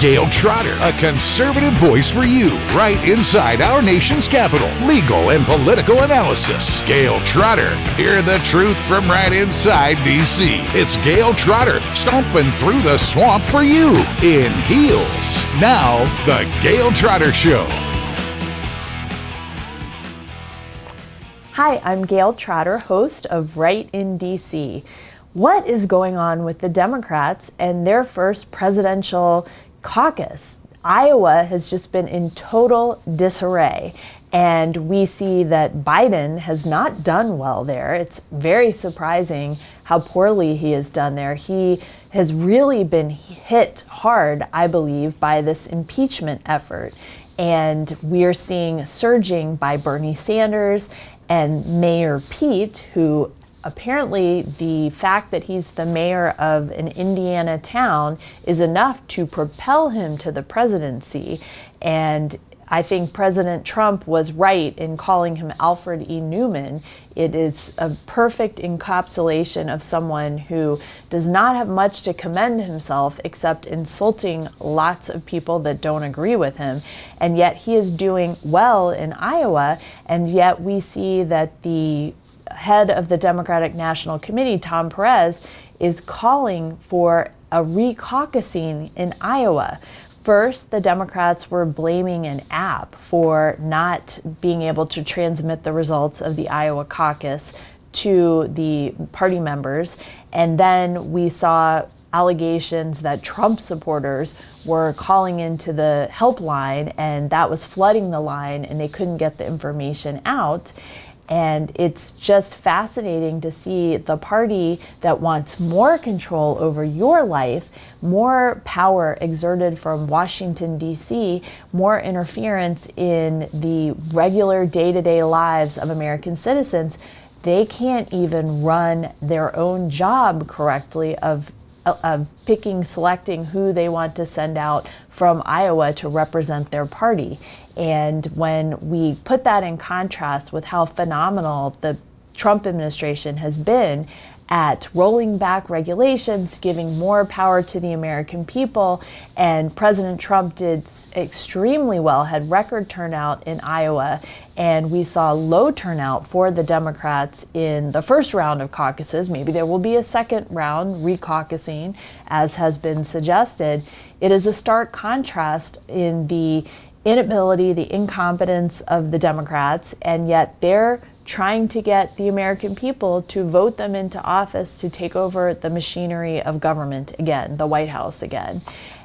Gayle Trotter, a conservative voice for you, right inside our nation's capital. Legal and political analysis. Gayle Trotter. Hear the truth from right inside D.C. It's Gayle Trotter, stomping through the swamp for you in heels. Now, The Gayle Trotter Show. Hi, I'm Gayle Trotter, host of Right in DC. What is going on with the Democrats and their first presidential caucus? Iowa has just been in total disarray. And we see that Biden has not done well there. It's very surprising how poorly he has done there. He has really been hit hard, I believe, by this impeachment effort. And we are seeing surging by Bernie Sanders and Mayor Pete, who apparently the fact that he's the mayor of an Indiana town is enough to propel him to the presidency. And I think President Trump was right in calling him Alfred E. Neuman. It is a perfect encapsulation of someone who does not have much to commend himself except insulting lots of people that don't agree with him. And yet he is doing well in Iowa, and yet we see that the head of the Democratic National Committee, Tom Perez, is calling for a recaucusing in Iowa. First, the Democrats were blaming an app for not being able to transmit the results of the Iowa caucus to the party members. And then we saw allegations that Trump supporters were calling into the helpline and that was flooding the line and they couldn't get the information out. And it's just fascinating to see the party that wants more control over your life, more power exerted from Washington, D.C., more interference in the regular day to day lives of American citizens. They can't even run their own job correctly of of picking, selecting who they want to send out from Iowa to represent their party. And when we put that in contrast with how phenomenal the Trump administration has been at rolling back regulations, giving more power to the American people. And President Trump did extremely well, had record turnout in Iowa. And we saw low turnout for the Democrats in the first round of caucuses. Maybe there will be a second round, recaucusing, as has been suggested. It is a stark contrast in the inability, the incompetence of the Democrats, and yet they're trying to get the American people to vote them into office to take over the machinery of government again, the White House again.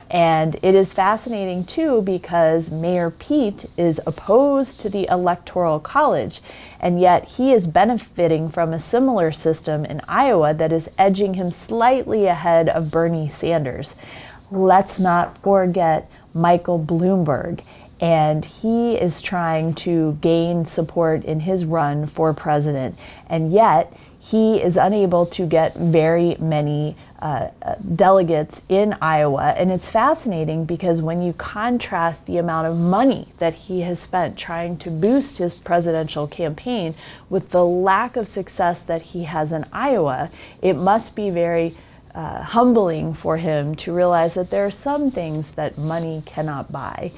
And it is fascinating too because Mayor Pete is opposed to the Electoral College, and yet he is benefiting from a similar system in Iowa that is edging him slightly ahead of Bernie Sanders. Let's not forget Michael Bloomberg and he is trying to gain support in his run for president. And yet, he is unable to get very many uh, uh, delegates in Iowa. And it's fascinating because when you contrast the amount of money that he has spent trying to boost his presidential campaign with the lack of success that he has in Iowa, it must be very uh, humbling for him to realize that there are some things that money cannot buy.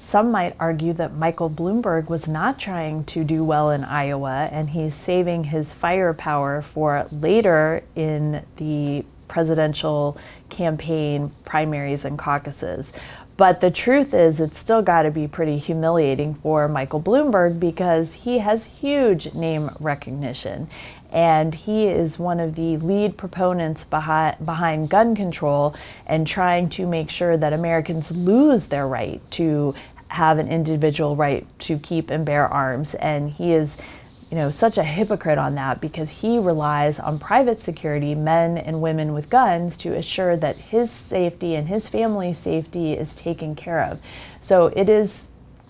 Some might argue that Michael Bloomberg was not trying to do well in Iowa and he's saving his firepower for later in the presidential campaign primaries and caucuses. But the truth is, it's still got to be pretty humiliating for Michael Bloomberg because he has huge name recognition. And he is one of the lead proponents behind, behind gun control and trying to make sure that Americans lose their right to have an individual right to keep and bear arms. And he is you know, such a hypocrite on that because he relies on private security, men and women with guns, to assure that his safety and his family's safety is taken care of. So it is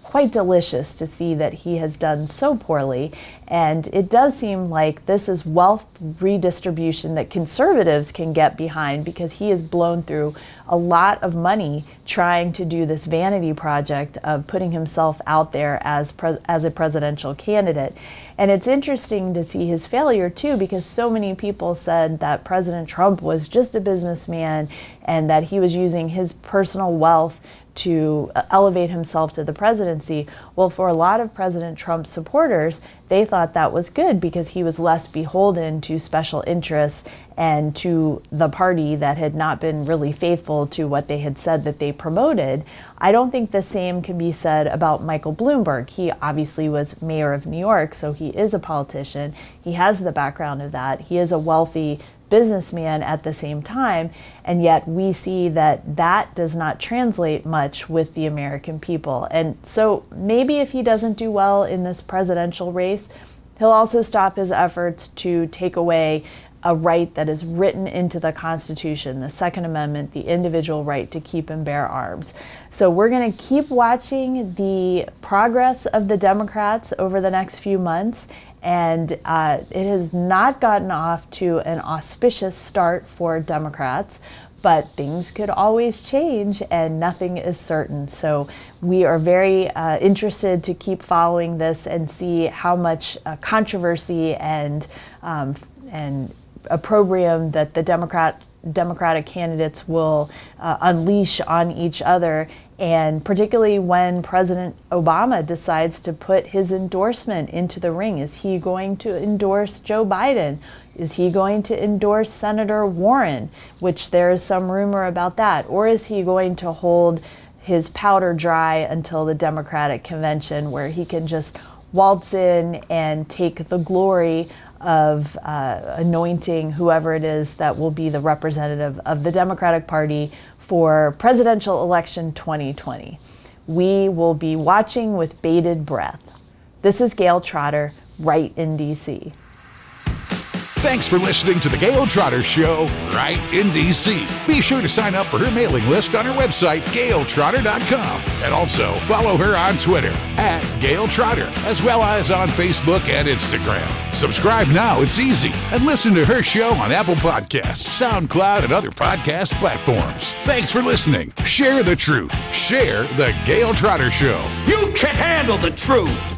quite delicious to see that he has done so poorly. And it does seem like this is wealth redistribution that conservatives can get behind because he has blown through a lot of money trying to do this vanity project of putting himself out there as pre- as a presidential candidate. And it's interesting to see his failure too because so many people said that President Trump was just a businessman and that he was using his personal wealth to uh, elevate himself to the presidency. Well, for a lot of President Trump's supporters, they thought that was good because he was less beholden to special interests and to the party that had not been really faithful to what they had said that they promoted. I don't think the same can be said about Michael Bloomberg. He obviously was mayor of New York, so he is a politician. He has the background of that. He is a wealthy businessman at the same time. And yet we see that that does not translate much with the American people. And so maybe if he doesn't do well in this presidential race, he'll also stop his efforts to take away a right that is written into the Constitution, the Second Amendment, the individual right to keep and bear arms. So we're going to keep watching the progress of the Democrats over the next few months and uh, it has not gotten off to an auspicious start for Democrats, but things could always change and nothing is certain. So we are very uh, interested to keep following this and see how much uh, controversy and um, and opprobrium that the Democrat Democratic candidates will uh, unleash on each other and particularly when President Obama decides to put his endorsement into the ring. Is he going to endorse Joe Biden? Is he going to endorse Senator Warren, which there is some rumor about that? Or is he going to hold his powder dry until the Democratic convention where he can just waltz in and take the glory of uh, anointing whoever it is that will be the representative of the Democratic Party for presidential election 2020. We will be watching with bated breath. This is Gayle Trotter, right in DC. Thanks for listening to the Gayle Trotter Show right in DC. Be sure to sign up for her mailing list on her website, gayletrotter.com. And also follow her on Twitter at Gayle Trotter, as well as on Facebook and Instagram. Subscribe now, it's easy. And listen to her show on Apple Podcasts, SoundCloud, and other podcast platforms. Thanks for listening. Share the truth. Share the Gayle Trotter Show. You can't handle the truth.